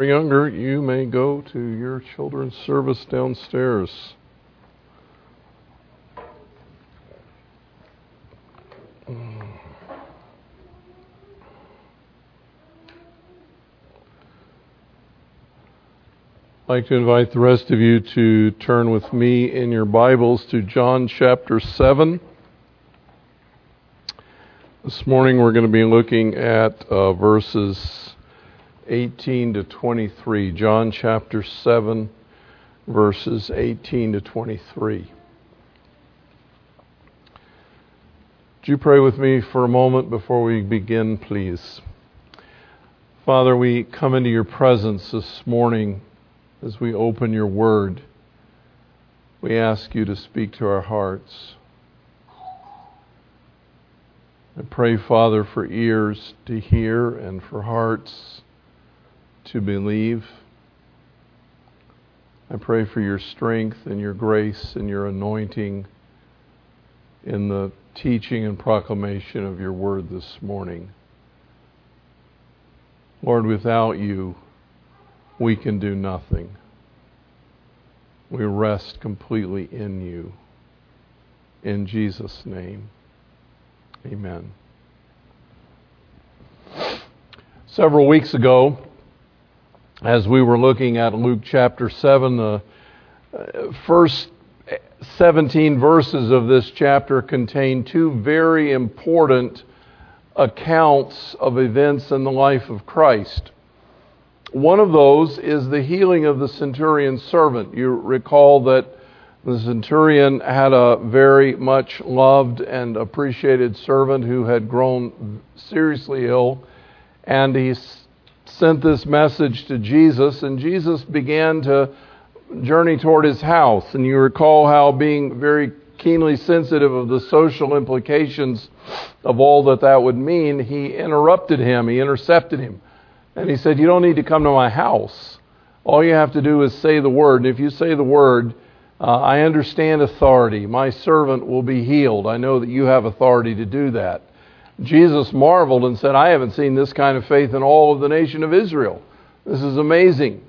you're younger, you may go to your children's service downstairs. I'd like to invite the rest of you to turn with me in your Bibles to John chapter 7. This morning we're going to be looking at uh, verses 18 to 23. John chapter 7, verses 18 to 23. Would you pray with me for a moment before we begin, please? Father, we come into your presence this morning as we open your word, we ask you to speak to our hearts. I pray, Father, for ears to hear and for hearts to believe. I pray for your strength and your grace and your anointing in the teaching and proclamation of your word this morning. Lord, without you, we can do nothing. We rest completely in you. In Jesus' name, amen. Several weeks ago, as we were looking at Luke chapter 7, the uh, first 17 verses of this chapter contain two very important accounts of events in the life of Christ. One of those is the healing of the centurion's servant. You recall that the centurion had a very much loved and appreciated servant who had grown seriously ill, and he sent this message to Jesus, and Jesus began to journey toward his house. And you recall how, being very keenly sensitive of the social implications of all that that would mean, he interrupted him, he intercepted him. And he said, You don't need to come to my house. All you have to do is say the word. And if you say the word, uh, I understand authority. My servant will be healed. I know that you have authority to do that. Jesus marveled and said, I haven't seen this kind of faith in all of the nation of Israel. This is amazing.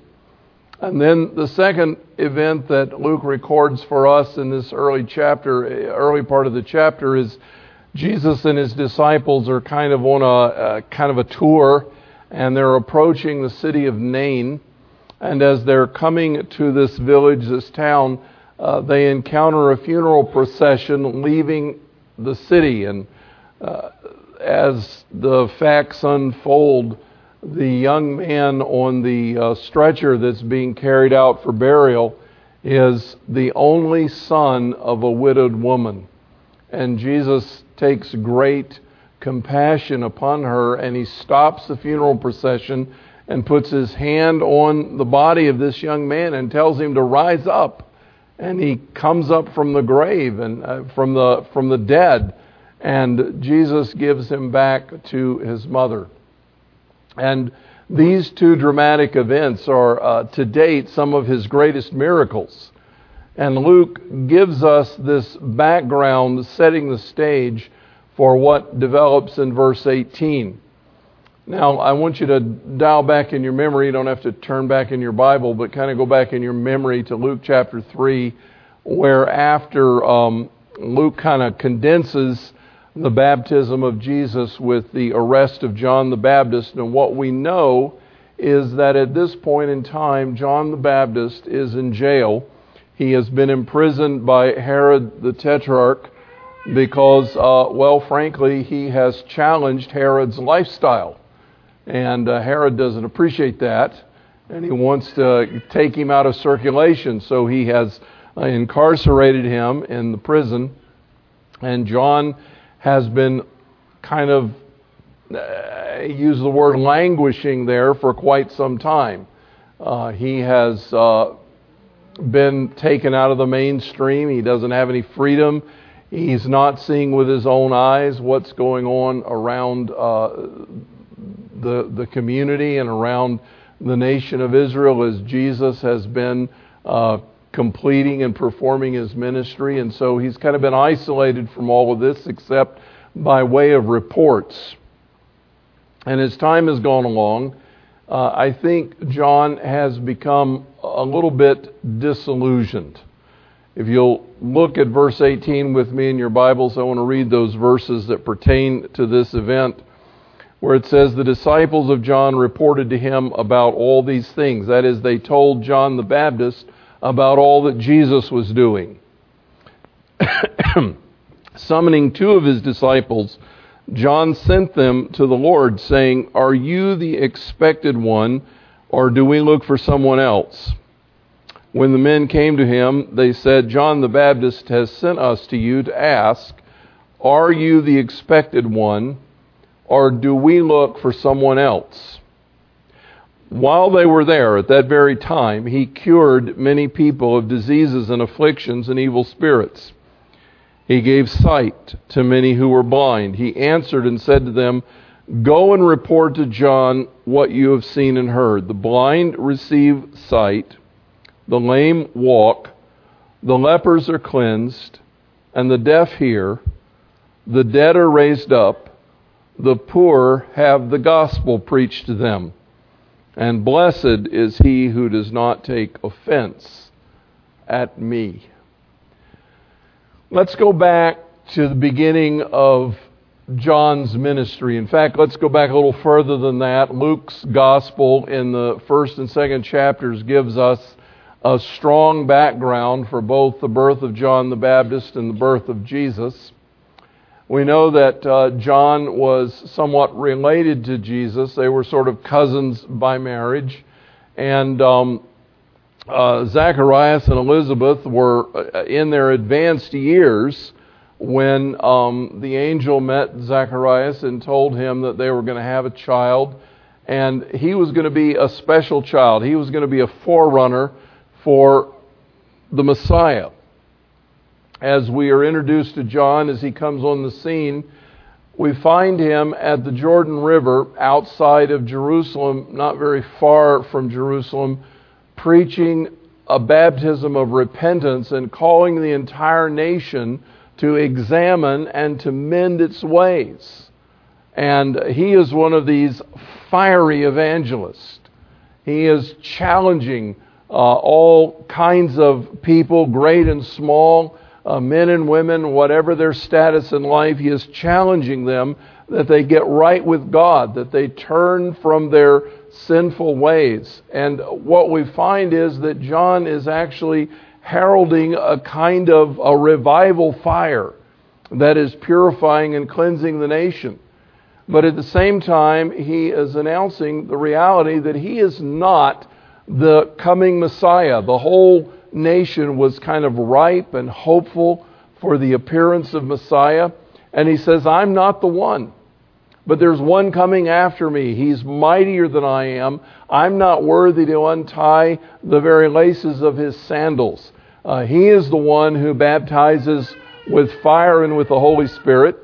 And then the second event that Luke records for us in this early chapter, early part of the chapter, is Jesus and his disciples are kind of on a, a kind of a tour and they're approaching the city of Nain. And as they're coming to this village, this town, uh, they encounter a funeral procession leaving the city. And uh, as the facts unfold, the young man on the uh, stretcher that's being carried out for burial is the only son of a widowed woman. And Jesus takes great compassion upon her, and he stops the funeral procession and puts his hand on the body of this young man and tells him to rise up. And he comes up from the grave and uh, from the from the dead, and Jesus gives him back to his mother. And these two dramatic events are, uh, to date, some of his greatest miracles. And Luke gives us this background, setting the stage for what develops in verse 18. Now, I want you to dial back in your memory. You don't have to turn back in your Bible, but kind of go back in your memory to Luke chapter 3, where after um, Luke kind of condenses the baptism of Jesus with the arrest of John the Baptist. And what we know is that at this point in time, John the Baptist is in jail. He has been imprisoned by Herod the Tetrarch because, uh, well, frankly, he has challenged Herod's lifestyle. And uh, Herod doesn't appreciate that, and he wants to take him out of circulation. So he has uh, incarcerated him in the prison. And John has been kind of, uh, use the word languishing there for quite some time. Uh, he has uh, been taken out of the mainstream. He doesn't have any freedom. He's not seeing with his own eyes what's going on around uh, the, the community and around the nation of Israel as Jesus has been uh, completing and performing his ministry. And so he's kind of been isolated from all of this except by way of reports. And as time has gone along, uh, I think John has become a little bit disillusioned. If you'll look at verse 18 with me in your Bibles, I want to read those verses that pertain to this event where it says, The disciples of John reported to him about all these things. That is, they told John the Baptist about all that Jesus was doing. Summoning two of his disciples, John sent them to the Lord, saying, Are you the expected one, or do we look for someone else? When the men came to him, they said, John the Baptist has sent us to you to ask, Are you the expected one, or do we look for someone else? While they were there at that very time, he cured many people of diseases and afflictions and evil spirits he gave sight to many who were blind. He answered and said to them, Go and report to John what you have seen and heard. The blind receive sight, the lame walk, the lepers are cleansed, and the deaf hear, the dead are raised up, the poor have the gospel preached to them. And blessed is he who does not take offense at me. Let's go back to the beginning of John's ministry. In fact, let's go back a little further than that. Luke's gospel in the first and second chapters gives us a strong background for both the birth of John the Baptist and the birth of Jesus. We know that uh, John was somewhat related to Jesus. They were sort of cousins by marriage. And um, uh, Zacharias and Elizabeth were uh, in their advanced years when um, the angel met Zacharias and told him that they were going to have a child. And he was going to be a special child. He was going to be a forerunner for the Messiah. As we are introduced to John as he comes on the scene, we find him at the Jordan River outside of Jerusalem, not very far from Jerusalem preaching a baptism of repentance and calling the entire nation to examine and to mend its ways. And he is one of these fiery evangelists. He is challenging uh, all kinds of people, great and small, uh, men and women, whatever their status in life. He is challenging them that they get right with God, that they turn from their sinful ways. And what we find is that John is actually heralding a kind of a revival fire that is purifying and cleansing the nation. But at the same time, he is announcing the reality that he is not the coming Messiah. The whole nation was kind of ripe and hopeful for the appearance of Messiah. And he says, I'm not the one. But there's one coming after me. He's mightier than I am. I'm not worthy to untie the very laces of his sandals. Uh, he is the one who baptizes with fire and with the Holy Spirit.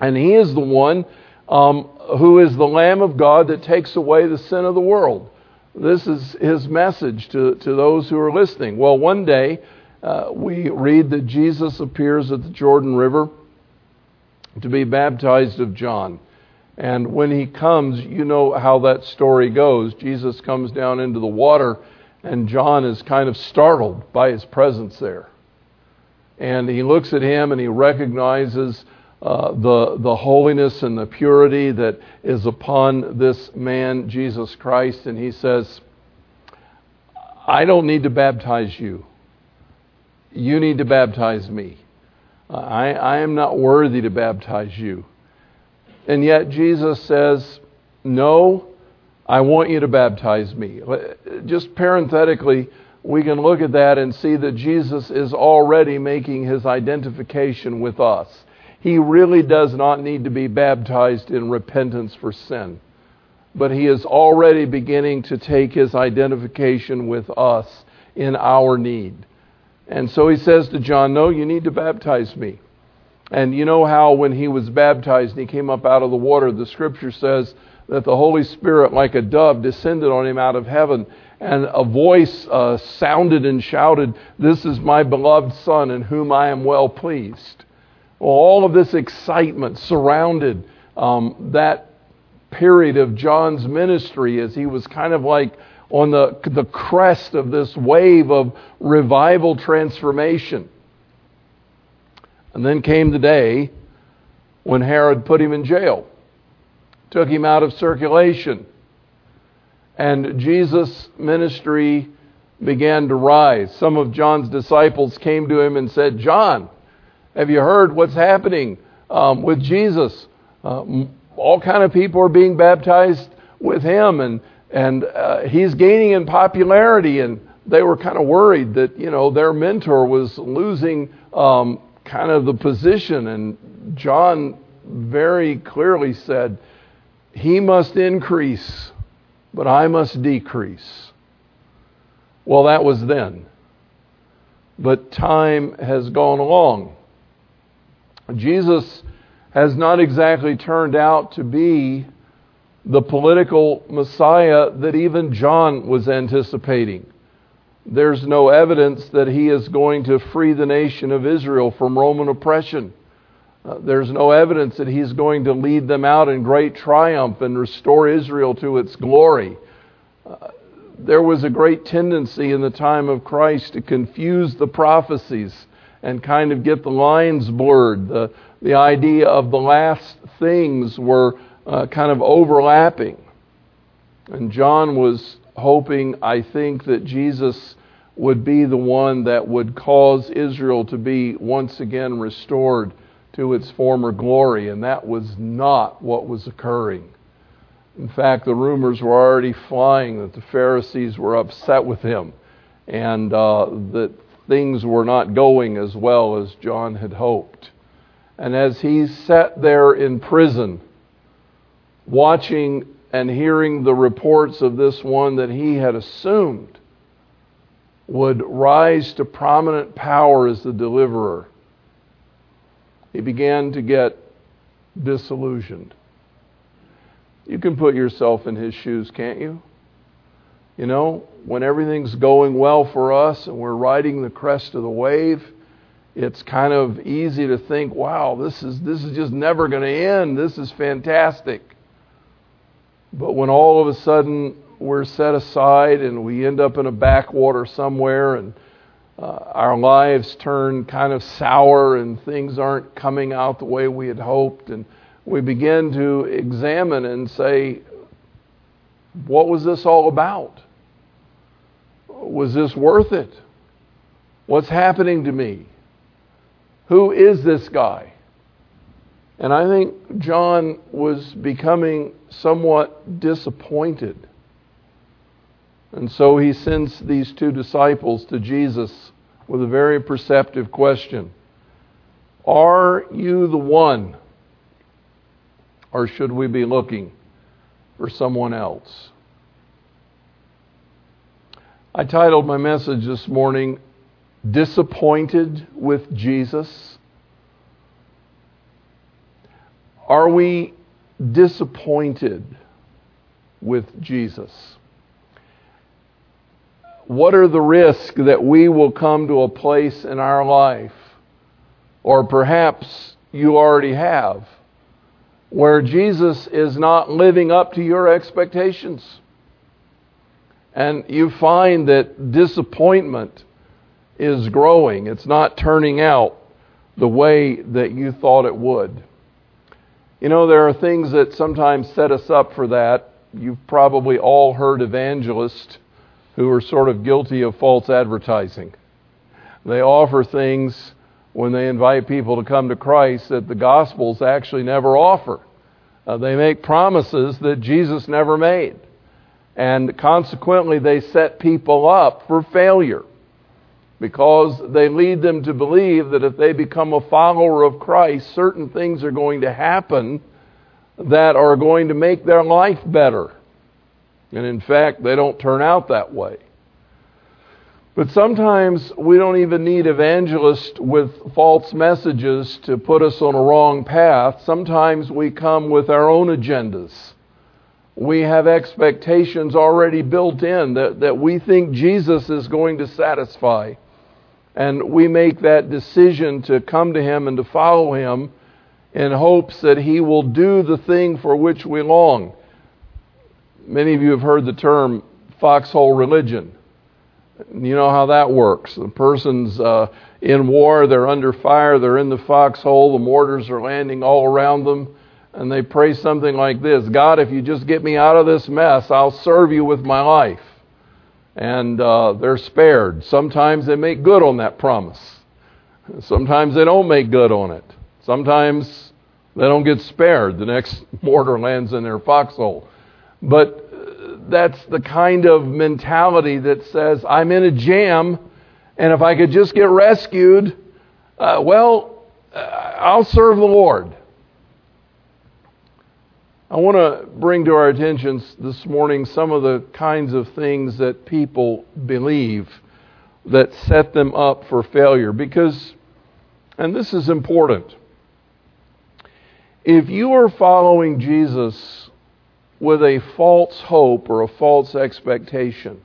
And he is the one um, who is the Lamb of God that takes away the sin of the world. This is his message to, to those who are listening. Well, one day uh, we read that Jesus appears at the Jordan River to be baptized of John. And when he comes, you know how that story goes. Jesus comes down into the water, and John is kind of startled by his presence there. And he looks at him and he recognizes uh, the, the holiness and the purity that is upon this man, Jesus Christ. And he says, I don't need to baptize you. You need to baptize me. I, I am not worthy to baptize you. And yet Jesus says, No, I want you to baptize me. Just parenthetically, we can look at that and see that Jesus is already making his identification with us. He really does not need to be baptized in repentance for sin, but he is already beginning to take his identification with us in our need. And so he says to John, No, you need to baptize me. And you know how when he was baptized and he came up out of the water, the scripture says that the Holy Spirit, like a dove, descended on him out of heaven. And a voice uh, sounded and shouted, This is my beloved Son in whom I am well pleased. All of this excitement surrounded um, that period of John's ministry as he was kind of like on the, the crest of this wave of revival transformation. And then came the day when Herod put him in jail, took him out of circulation, and Jesus' ministry began to rise. Some of John's disciples came to him and said, John, have you heard what's happening um, with Jesus? Uh, all kind of people are being baptized with him, and and uh, he's gaining in popularity. And they were kind of worried that you know their mentor was losing um, kind of the position. And John very clearly said, "He must increase, but I must decrease." Well, that was then. But time has gone along. Jesus has not exactly turned out to be the political Messiah that even John was anticipating. There's no evidence that he is going to free the nation of Israel from Roman oppression. Uh, there's no evidence that he's going to lead them out in great triumph and restore Israel to its glory. Uh, there was a great tendency in the time of Christ to confuse the prophecies and kind of get the lines blurred. The, the idea of the last things were uh, kind of overlapping. And John was hoping, I think, that Jesus would be the one that would cause Israel to be once again restored to its former glory, and that was not what was occurring. In fact, the rumors were already flying that the Pharisees were upset with him and uh, that things were not going as well as John had hoped. And as he sat there in prison, watching and hearing the reports of this one that he had assumed would rise to prominent power as the deliverer, he began to get disillusioned. You can put yourself in his shoes, can't you? You know, when everything's going well for us and we're riding the crest of the wave, it's kind of easy to think, wow, this is, this is just never going to end. This is fantastic. But when all of a sudden we're set aside and we end up in a backwater somewhere and uh, our lives turn kind of sour and things aren't coming out the way we had hoped and we begin to examine and say, what was this all about? Was this worth it? What's happening to me? Who is this guy? And I think John was becoming somewhat disappointed. And so he sends these two disciples to Jesus with a very perceptive question Are you the one? Or should we be looking for someone else? I titled my message this morning, Disappointed with Jesus. Are we disappointed with Jesus? What are the risks that we will come to a place in our life, or perhaps you already have, where Jesus is not living up to your expectations. And you find that disappointment is growing. It's not turning out the way that you thought it would. You know, there are things that sometimes set us up for that. You've probably all heard evangelists who are sort of guilty of false advertising. They offer things when they invite people to come to Christ that the Gospels actually never offer. Uh, they make promises that Jesus never made. And consequently, they set people up for failure because they lead them to believe that if they become a follower of Christ, certain things are going to happen that are going to make their life better. And in fact, they don't turn out that way. But sometimes we don't even need evangelists with false messages to put us on a wrong path. Sometimes we come with our own agendas. We have expectations already built in that, that we think Jesus is going to satisfy. And we make that decision to come to Him and to follow Him in hopes that He will do the thing for which we long. many of you have heard the term foxhole religion. You know how that works. The person's uh, in war, they're under fire, they're in the foxhole, the mortars are landing all around them, and they pray something like this God, if you just get me out of this mess, I'll serve you with my life. And uh, they're spared. Sometimes they make good on that promise, sometimes they don't make good on it. Sometimes they don't get spared. The next mortar lands in their foxhole. But that's the kind of mentality that says, I'm in a jam, and if I could just get rescued, uh, well, uh, I'll serve the Lord. I want to bring to our attention this morning some of the kinds of things that people believe that set them up for failure. Because, and this is important, if you are following Jesus with a false hope or a false expectation.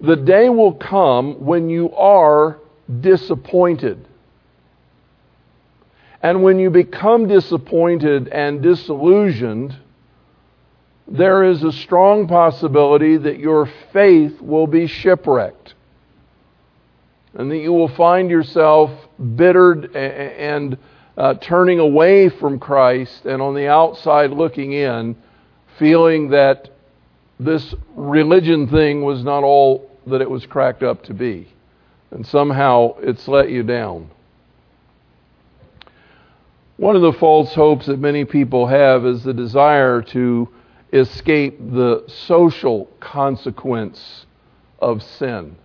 The day will come when you are disappointed. And when you become disappointed and disillusioned, there is a strong possibility that your faith will be shipwrecked. And that you will find yourself bittered and uh, turning away from Christ and on the outside looking in, feeling that this religion thing was not all that it was cracked up to be. And somehow it's let you down. One of the false hopes that many people have is the desire to escape the social consequence of sin.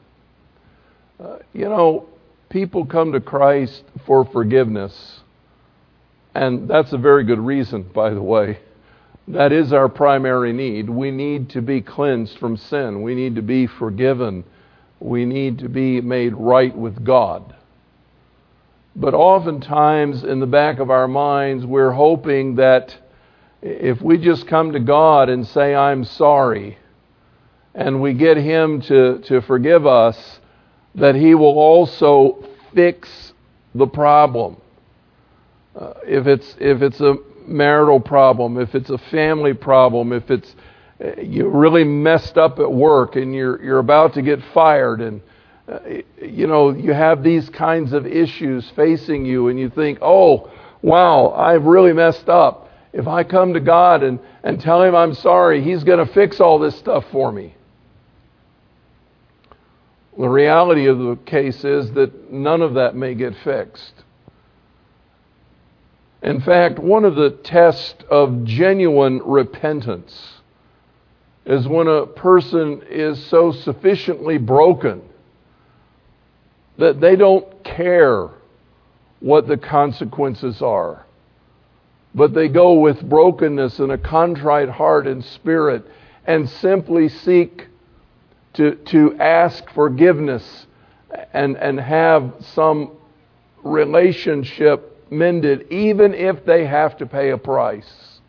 Uh, you know, people come to Christ for forgiveness and that's a very good reason, by the way. That is our primary need. We need to be cleansed from sin. We need to be forgiven. We need to be made right with God. But oftentimes, in the back of our minds, we're hoping that if we just come to God and say, I'm sorry, and we get Him to, to forgive us, that He will also fix the problem. Uh, if it's if it's a marital problem, if it's a family problem, if it's uh, you really messed up at work and you're you're about to get fired and Uh, you know you have these kinds of issues facing you and you think, "Oh, wow, I've really messed up. If I come to God and and tell him I'm sorry, he's going to fix all this stuff for me." The reality of the case is that none of that may get fixed. In fact, one of the tests of genuine repentance is when a person is so sufficiently broken that they don't care what the consequences are. But they go with brokenness and a contrite heart and spirit and simply seek to, to ask forgiveness and, and have some relationship mended, even if they have to pay a price.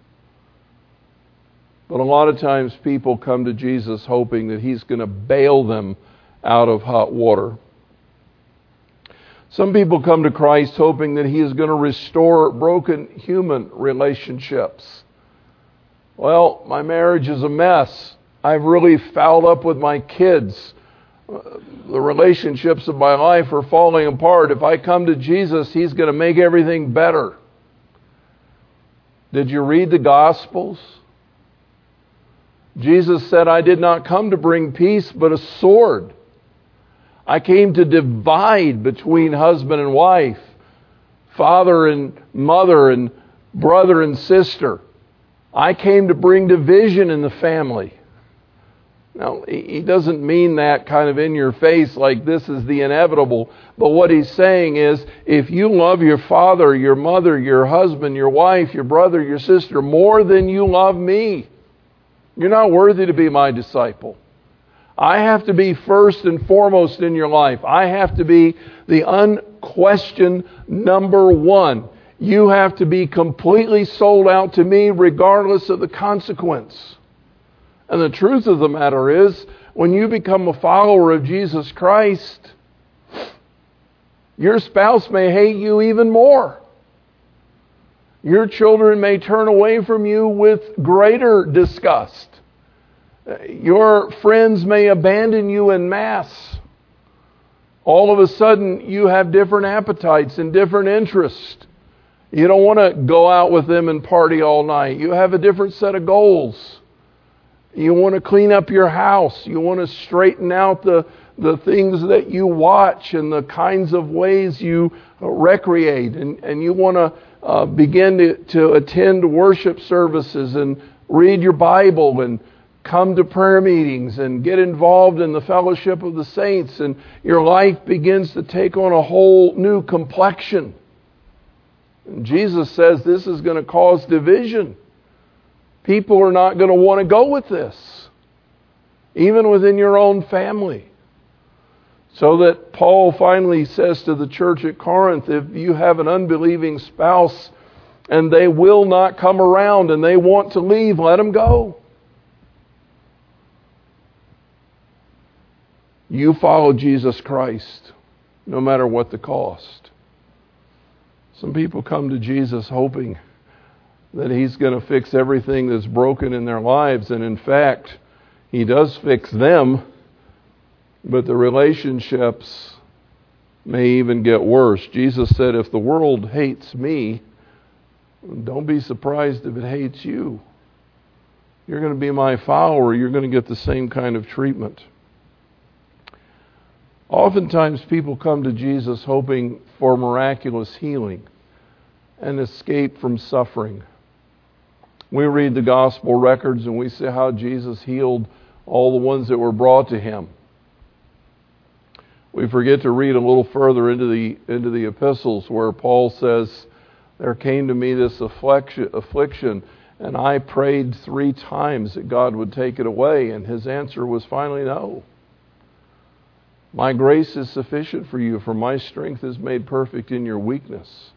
But a lot of times people come to Jesus hoping that He's going to bail them out of hot water. Some people come to Christ hoping that He is going to restore broken human relationships. Well, my marriage is a mess. I've really fouled up with my kids the relationships of my life are falling apart. If I come to Jesus, He's going to make everything better. Did you read the Gospels? Jesus said, I did not come to bring peace, but a sword. I came to divide between husband and wife, father and mother, and brother and sister. I came to bring division in the family. Now, he doesn't mean that kind of in your face like this is the inevitable. But what he's saying is if you love your father, your mother, your husband, your wife, your brother, your sister more than you love me, you're not worthy to be my disciple. I have to be first and foremost in your life. I have to be the unquestioned number one. You have to be completely sold out to me regardless of the consequence. And the truth of the matter is, when you become a follower of Jesus Christ, your spouse may hate you even more. Your children may turn away from you with greater disgust. Your friends may abandon you in mass. All of a sudden, you have different appetites and different interests. You don't want to go out with them and party all night. You have a different set of goals. You want to clean up your house. You want to straighten out the, the things that you watch and the kinds of ways you recreate. And, and you want to uh, begin to, to attend worship services and read your Bible and come to prayer meetings and get involved in the fellowship of the saints, and your life begins to take on a whole new complexion. And Jesus says this is going to cause division. People are not going to want to go with this, even within your own family. So that Paul finally says to the church at Corinth if you have an unbelieving spouse and they will not come around and they want to leave, let them go. You follow Jesus Christ no matter what the cost. Some people come to Jesus hoping that He's going to fix everything that's broken in their lives, and in fact, He does fix them, but the relationships may even get worse. Jesus said, If the world hates me, don't be surprised if it hates you. You're going to be my follower, you're going to get the same kind of treatment. Oftentimes, people come to Jesus hoping for miraculous healing and escape from suffering. We read the gospel records and we see how Jesus healed all the ones that were brought to him. We forget to read a little further into the, into the epistles where Paul says, There came to me this affliction, and I prayed three times that God would take it away, and his answer was finally no. My grace is sufficient for you, for my strength is made perfect in your weakness.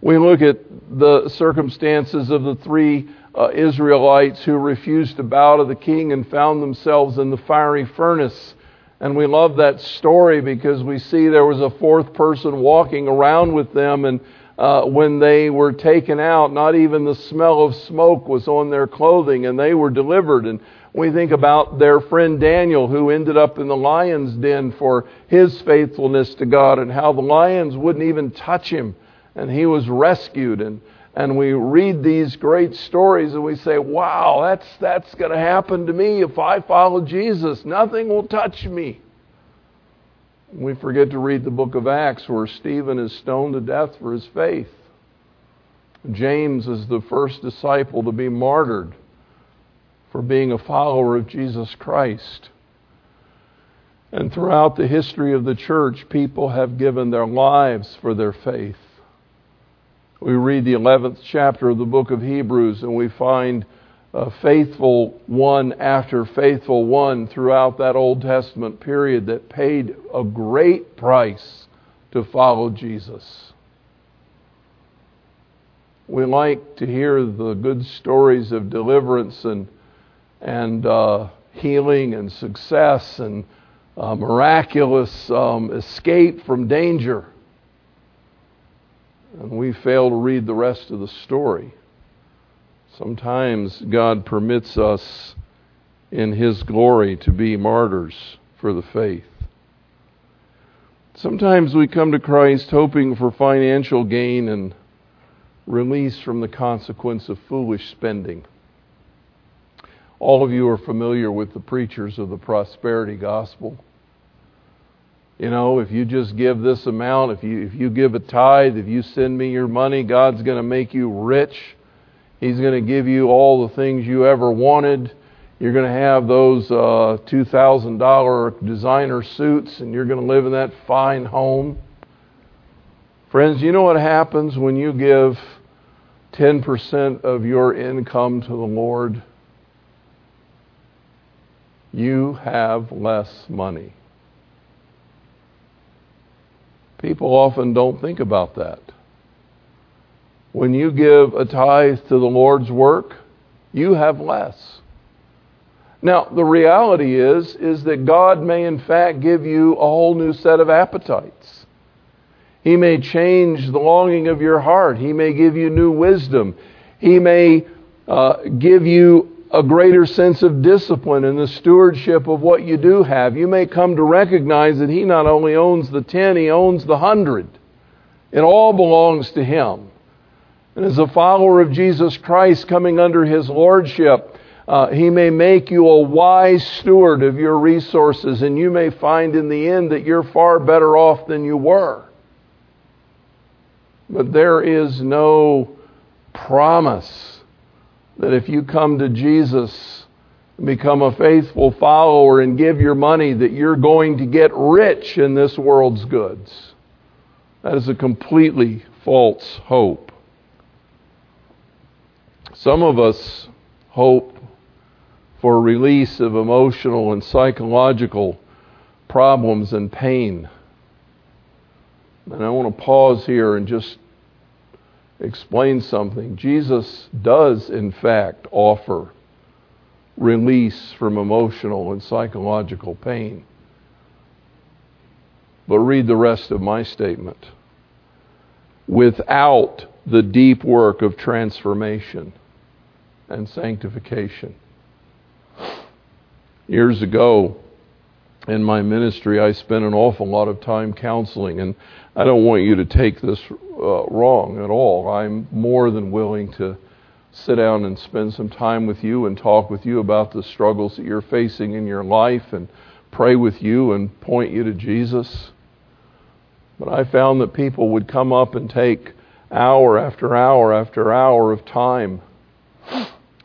We look at the circumstances of the three uh, Israelites who refused to bow to the king and found themselves in the fiery furnace. And we love that story because we see there was a fourth person walking around with them, and uh, when they were taken out, not even the smell of smoke was on their clothing, and they were delivered. And we think about their friend Daniel, who ended up in the lion's den for his faithfulness to God, and how the lions wouldn't even touch him, and he was rescued. And, and we read these great stories and we say, wow, that's, that's going to happen to me if I follow Jesus. Nothing will touch me. We forget to read the book of Acts where Stephen is stoned to death for his faith. James is the first disciple to be martyred for being a follower of Jesus Christ. And throughout the history of the church, people have given their lives for their faith. We read the 11th chapter of the book of Hebrews and we find a faithful one after faithful one throughout that Old Testament period that paid a great price to follow Jesus. We like to hear the good stories of deliverance and and uh, healing and success and uh, miraculous um, escape from danger. And we fail to read the rest of the story. Sometimes God permits us in His glory to be martyrs for the faith. Sometimes we come to Christ hoping for financial gain and release from the consequence of foolish spending. All of you are familiar with the preachers of the prosperity gospel. You know, if you just give this amount, if you if you give a tithe, if you send me your money, God's going to make you rich. He's going to give you all the things you ever wanted. You're going to have those uh, $2,000 designer suits, and you're going to live in that fine home. Friends, you know what happens when you give 10% of your income to the Lord? You have less money. People often don't think about that. When you give a tithe to the Lord's work, you have less. Now, the reality is is that God may in fact give you a whole new set of appetites. He may change the longing of your heart. He may give you new wisdom. He may uh, give you a greater sense of discipline in the stewardship of what you do have. You may come to recognize that He not only owns the ten, He owns the hundred. It all belongs to Him. And as a follower of Jesus Christ coming under His Lordship, uh, he may make you a wise steward of your resources, and you may find in the end that you're far better off than you were. But there is no promise that if you come to Jesus and become a faithful follower and give your money, that you're going to get rich in this world's goods. That is a completely false hope. Some of us hope for release of emotional and psychological problems and pain. And I want to pause here and just explain something. Jesus does, in fact, offer release from emotional and psychological pain. But read the rest of my statement. Without the deep work of transformation and sanctification. Years ago, in my ministry, I spent an awful lot of time counseling, and I don't want you to take this uh, wrong at all. I'm more than willing to sit down and spend some time with you and talk with you about the struggles that you're facing in your life and pray with you and point you to Jesus. But I found that people would come up and take hour after hour after hour of time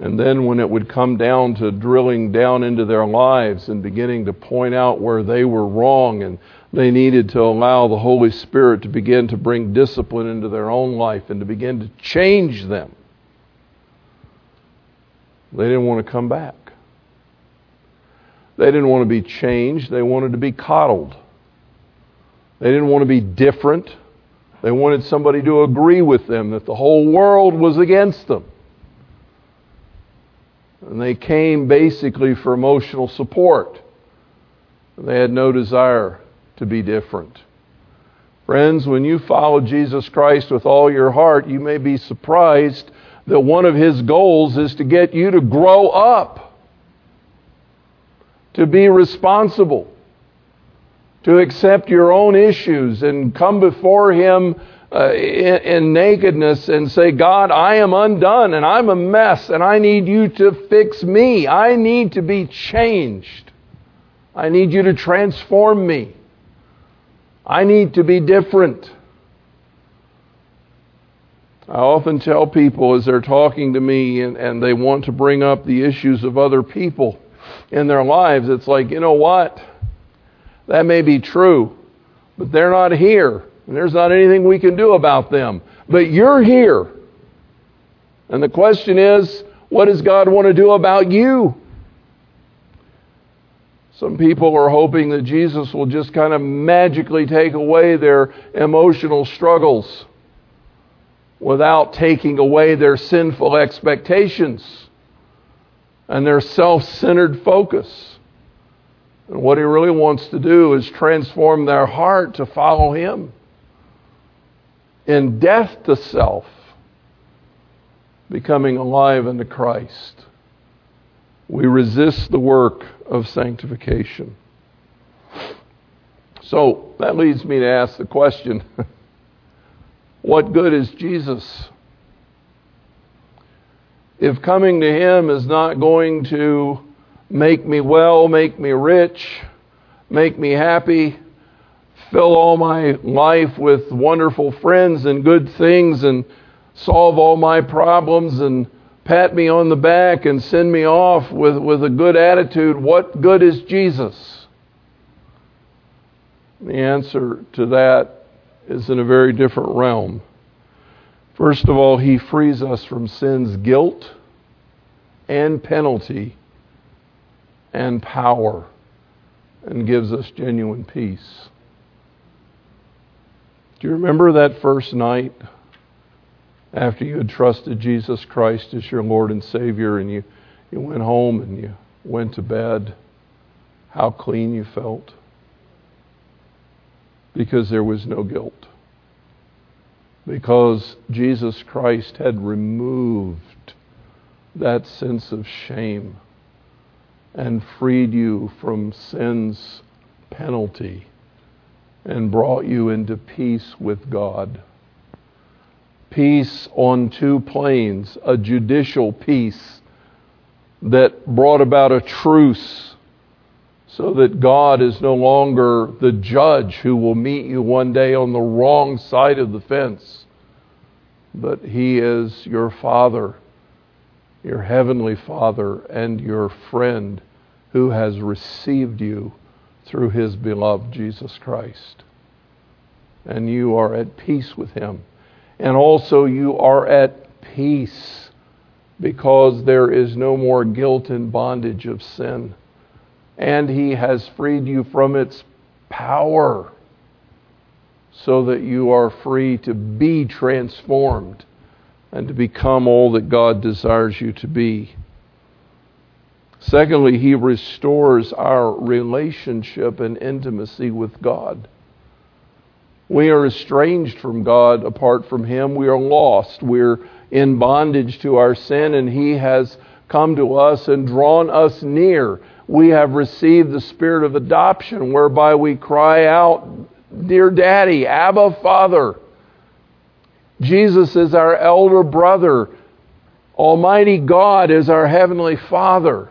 and then when it would come down to drilling down into their lives and beginning to point out where they were wrong and they needed to allow the Holy Spirit to begin to bring discipline into their own life and to begin to change them, they didn't want to come back. They didn't want to be changed. They wanted to be coddled. They didn't want to be different. They wanted somebody to agree with them that the whole world was against them. And they came basically for emotional support. They had no desire to be different. Friends, when you follow Jesus Christ with all your heart, you may be surprised that one of his goals is to get you to grow up, to be responsible, to accept your own issues and come before him uh, in, in nakedness and say, God, I am undone and I'm a mess and I need you to fix me. I need to be changed. I need you to transform me. I need to be different. I often tell people as they're talking to me and, and they want to bring up the issues of other people in their lives, it's like, you know what? That may be true, but they're not here. And there's not anything we can do about them. But you're here. And the question is, what does God want to do about you? Some people are hoping that Jesus will just kind of magically take away their emotional struggles without taking away their sinful expectations and their self centered focus. And what he really wants to do is transform their heart to follow him in death to self, becoming alive unto Christ. We resist the work of sanctification. So that leads me to ask the question what good is Jesus? If coming to Him is not going to make me well, make me rich, make me happy, fill all my life with wonderful friends and good things and solve all my problems and pat me on the back and send me off with, with a good attitude, what good is Jesus? The answer to that is in a very different realm. First of all, he frees us from sin's guilt and penalty and power and gives us genuine peace. Do you remember that first night after you had trusted Jesus Christ as your Lord and Savior and you, you went home and you went to bed? How clean you felt? Because there was no guilt. Because Jesus Christ had removed that sense of shame and freed you from sin's penalty and brought you into peace with God. Peace on two planes, a judicial peace that brought about a truce so that God is no longer the judge who will meet you one day on the wrong side of the fence, but He is your Father, your Heavenly Father, and your friend who has received you through His beloved Jesus Christ. And you are at peace with Him. And also, you are at peace because there is no more guilt and bondage of sin. And He has freed you from its power so that you are free to be transformed and to become all that God desires you to be. Secondly, He restores our relationship and intimacy with God. We are estranged from God apart from Him. We are lost. We're in bondage to our sin, and He has come to us and drawn us near. We have received the spirit of adoption, whereby we cry out, Dear Daddy, Abba, Father. Jesus is our elder brother. Almighty God is our heavenly Father.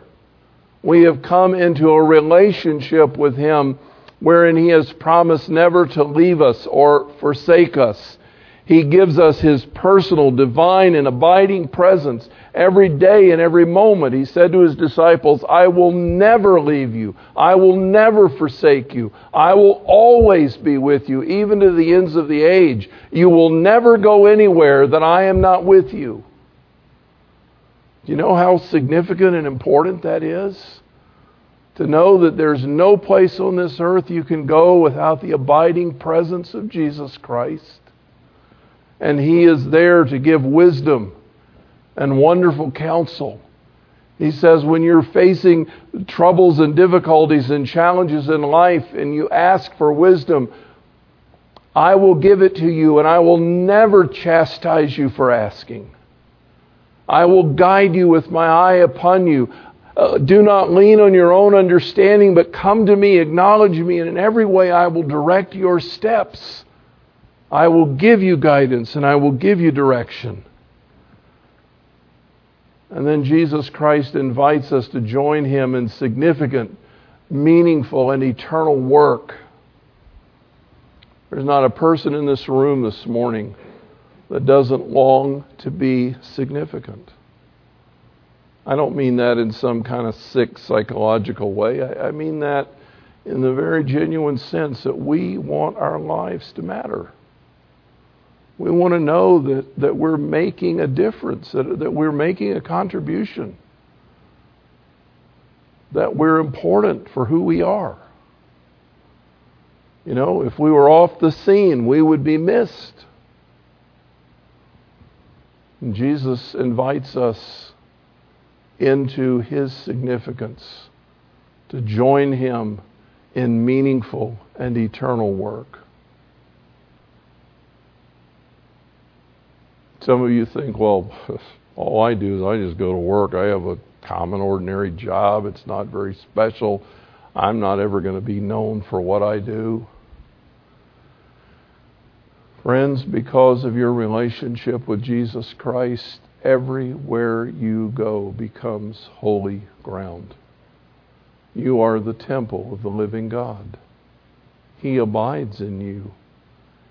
We have come into a relationship with Him wherein He has promised never to leave us or forsake us. He gives us His personal, divine, and abiding presence every day and every moment. He said to His disciples, I will never leave you. I will never forsake you. I will always be with you, even to the ends of the age. You will never go anywhere that I am not with you. You know how significant and important that is? to know that there's no place on this earth you can go without the abiding presence of Jesus Christ. And He is there to give wisdom and wonderful counsel. He says, when you're facing troubles and difficulties and challenges in life and you ask for wisdom, I will give it to you and I will never chastise you for asking. I will guide you with my eye upon you. Uh, do not lean on your own understanding, but come to me, acknowledge me, and in every way I will direct your steps. I will give you guidance and I will give you direction. And then Jesus Christ invites us to join him in significant, meaningful, and eternal work. There's not a person in this room this morning that doesn't long to be significant. I don't mean that in some kind of sick psychological way. I, I mean that in the very genuine sense that we want our lives to matter. We want to know that, that we're making a difference, that, that we're making a contribution, that we're important for who we are. You know, if we were off the scene, we would be missed. Jesus invites us into his significance, to join him in meaningful and eternal work. Some of you think, well, all I do is I just go to work. I have a common, ordinary job. It's not very special. I'm not ever going to be known for what I do. Friends, because of your relationship with Jesus Christ, everywhere you go becomes holy ground. You are the temple of the living God. He abides in you.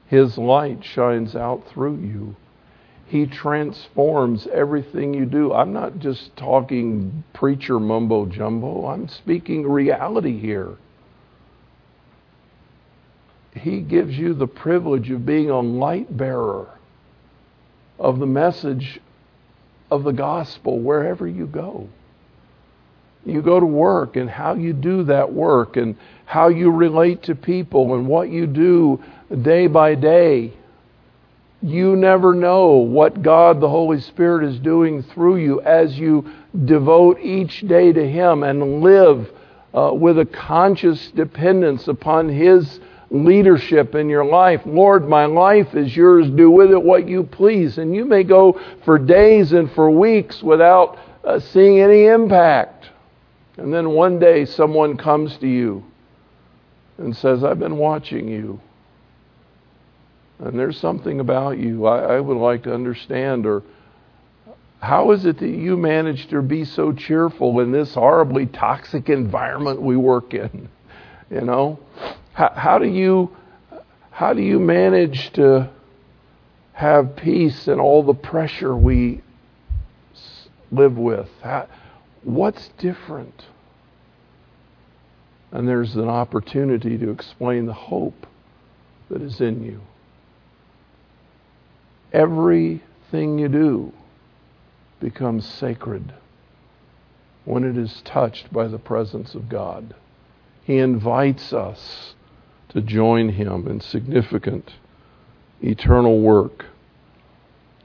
His light shines out through you. He transforms everything you do. I'm not just talking preacher mumbo jumbo, I'm speaking reality here. He gives you the privilege of being a light bearer of the message of the gospel wherever you go. You go to work and how you do that work and how you relate to people and what you do day by day. You never know what God the Holy Spirit is doing through you as you devote each day to Him and live uh, with a conscious dependence upon His leadership in your life. Lord, my life is yours. Do with it what you please. And you may go for days and for weeks without uh, seeing any impact. And then one day someone comes to you and says, I've been watching you. And there's something about you I, I would like to understand. Or how is it that you manage to be so cheerful in this horribly toxic environment we work in? You know? How, how do you how do you manage to have peace in all the pressure we live with? How, what's different? And there's an opportunity to explain the hope that is in you. Everything you do becomes sacred when it is touched by the presence of God. He invites us to join Him in significant eternal work.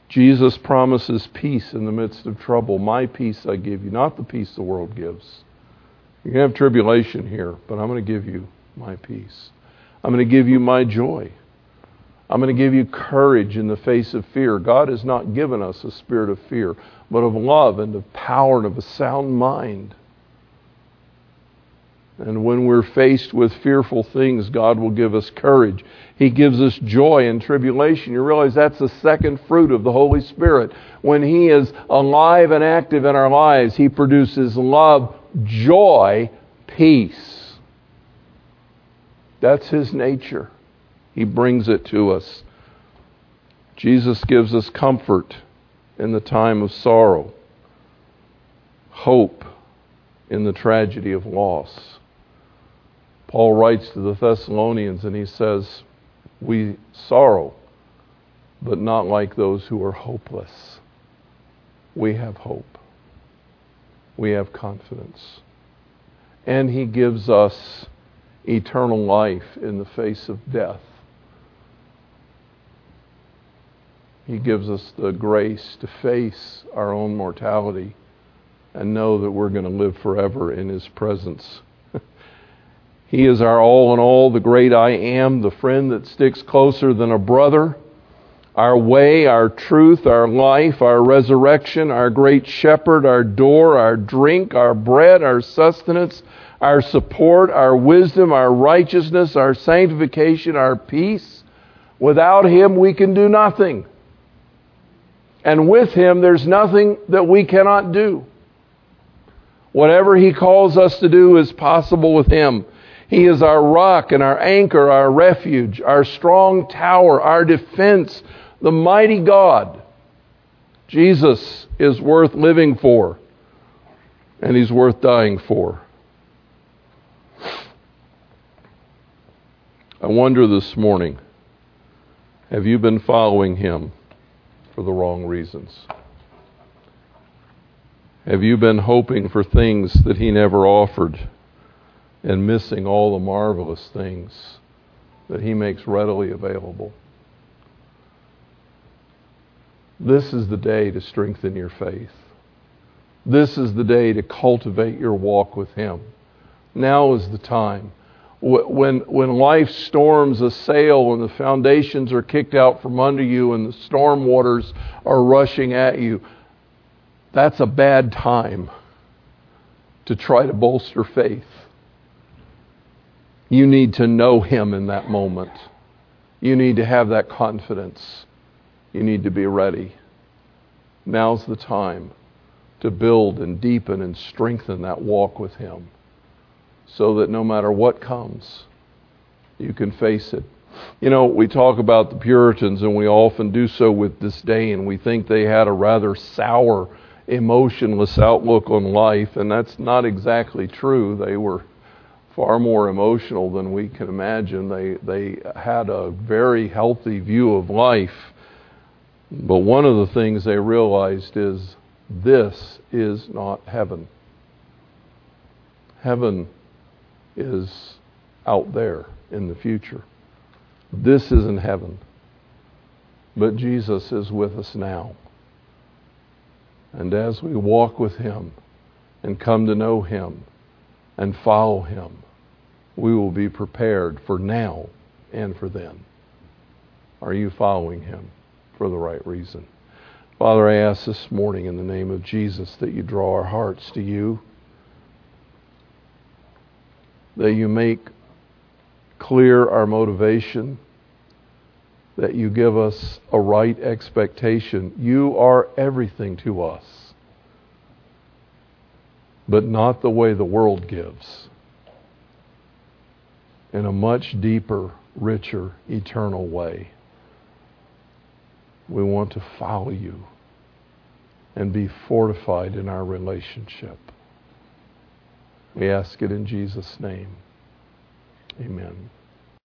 Jesus promises peace in the midst of trouble. My peace I give you, not the peace the world gives. You can have tribulation here, but I'm going to give you my peace. I'm going to give you my joy. I'm going to give you courage in the face of fear. God has not given us a spirit of fear, but of love and of power and of a sound mind. And when we're faced with fearful things, God will give us courage. He gives us joy in tribulation. You realize that's the second fruit of the Holy Spirit. When He is alive and active in our lives, He produces love, joy, peace. That's His nature. He brings it to us. Jesus gives us comfort in the time of sorrow, hope in the tragedy of loss. Paul writes to the Thessalonians and he says, We sorrow, but not like those who are hopeless. We have hope. We have confidence. And he gives us eternal life in the face of death. He gives us the grace to face our own mortality and know that we're going to live forever in His presence. He is our all in all, the great I am, the friend that sticks closer than a brother, our way, our truth, our life, our resurrection, our great shepherd, our door, our drink, our bread, our sustenance, our support, our wisdom, our righteousness, our sanctification, our peace. Without Him, we can do nothing. And with Him, there's nothing that we cannot do. Whatever He calls us to do is possible with Him. He is our rock and our anchor, our refuge, our strong tower, our defense, the mighty God. Jesus is worth living for, and He's worth dying for. I wonder this morning have you been following Him? for the wrong reasons? Have you been hoping for things that He never offered and missing all the marvelous things that He makes readily available? This is the day to strengthen your faith. This is the day to cultivate your walk with Him. Now is the time when, when life storms assail and the foundations are kicked out from under you and the storm waters are rushing at you, that's a bad time to try to bolster faith. You need to know Him in that moment. You need to have that confidence. You need to be ready. Now's the time to build and deepen and strengthen that walk with Him so that no matter what comes, you can face it. You know, we talk about the Puritans, and we often do so with disdain. We think they had a rather sour, emotionless outlook on life, and that's not exactly true. They were far more emotional than we can imagine. They, they had a very healthy view of life. But one of the things they realized is this is not heaven. Heaven is out there in the future. This isn't heaven. But Jesus is with us now. And as we walk with Him and come to know Him and follow Him, we will be prepared for now and for then. Are you following Him for the right reason? Father, I ask this morning in the name of Jesus that you draw our hearts to you, that you make clear our motivation, that you give us a right expectation. You are everything to us, but not the way the world gives, in a much deeper, richer, eternal way. We want to follow you and be fortified in our relationship. We ask it in Jesus' name. Amen.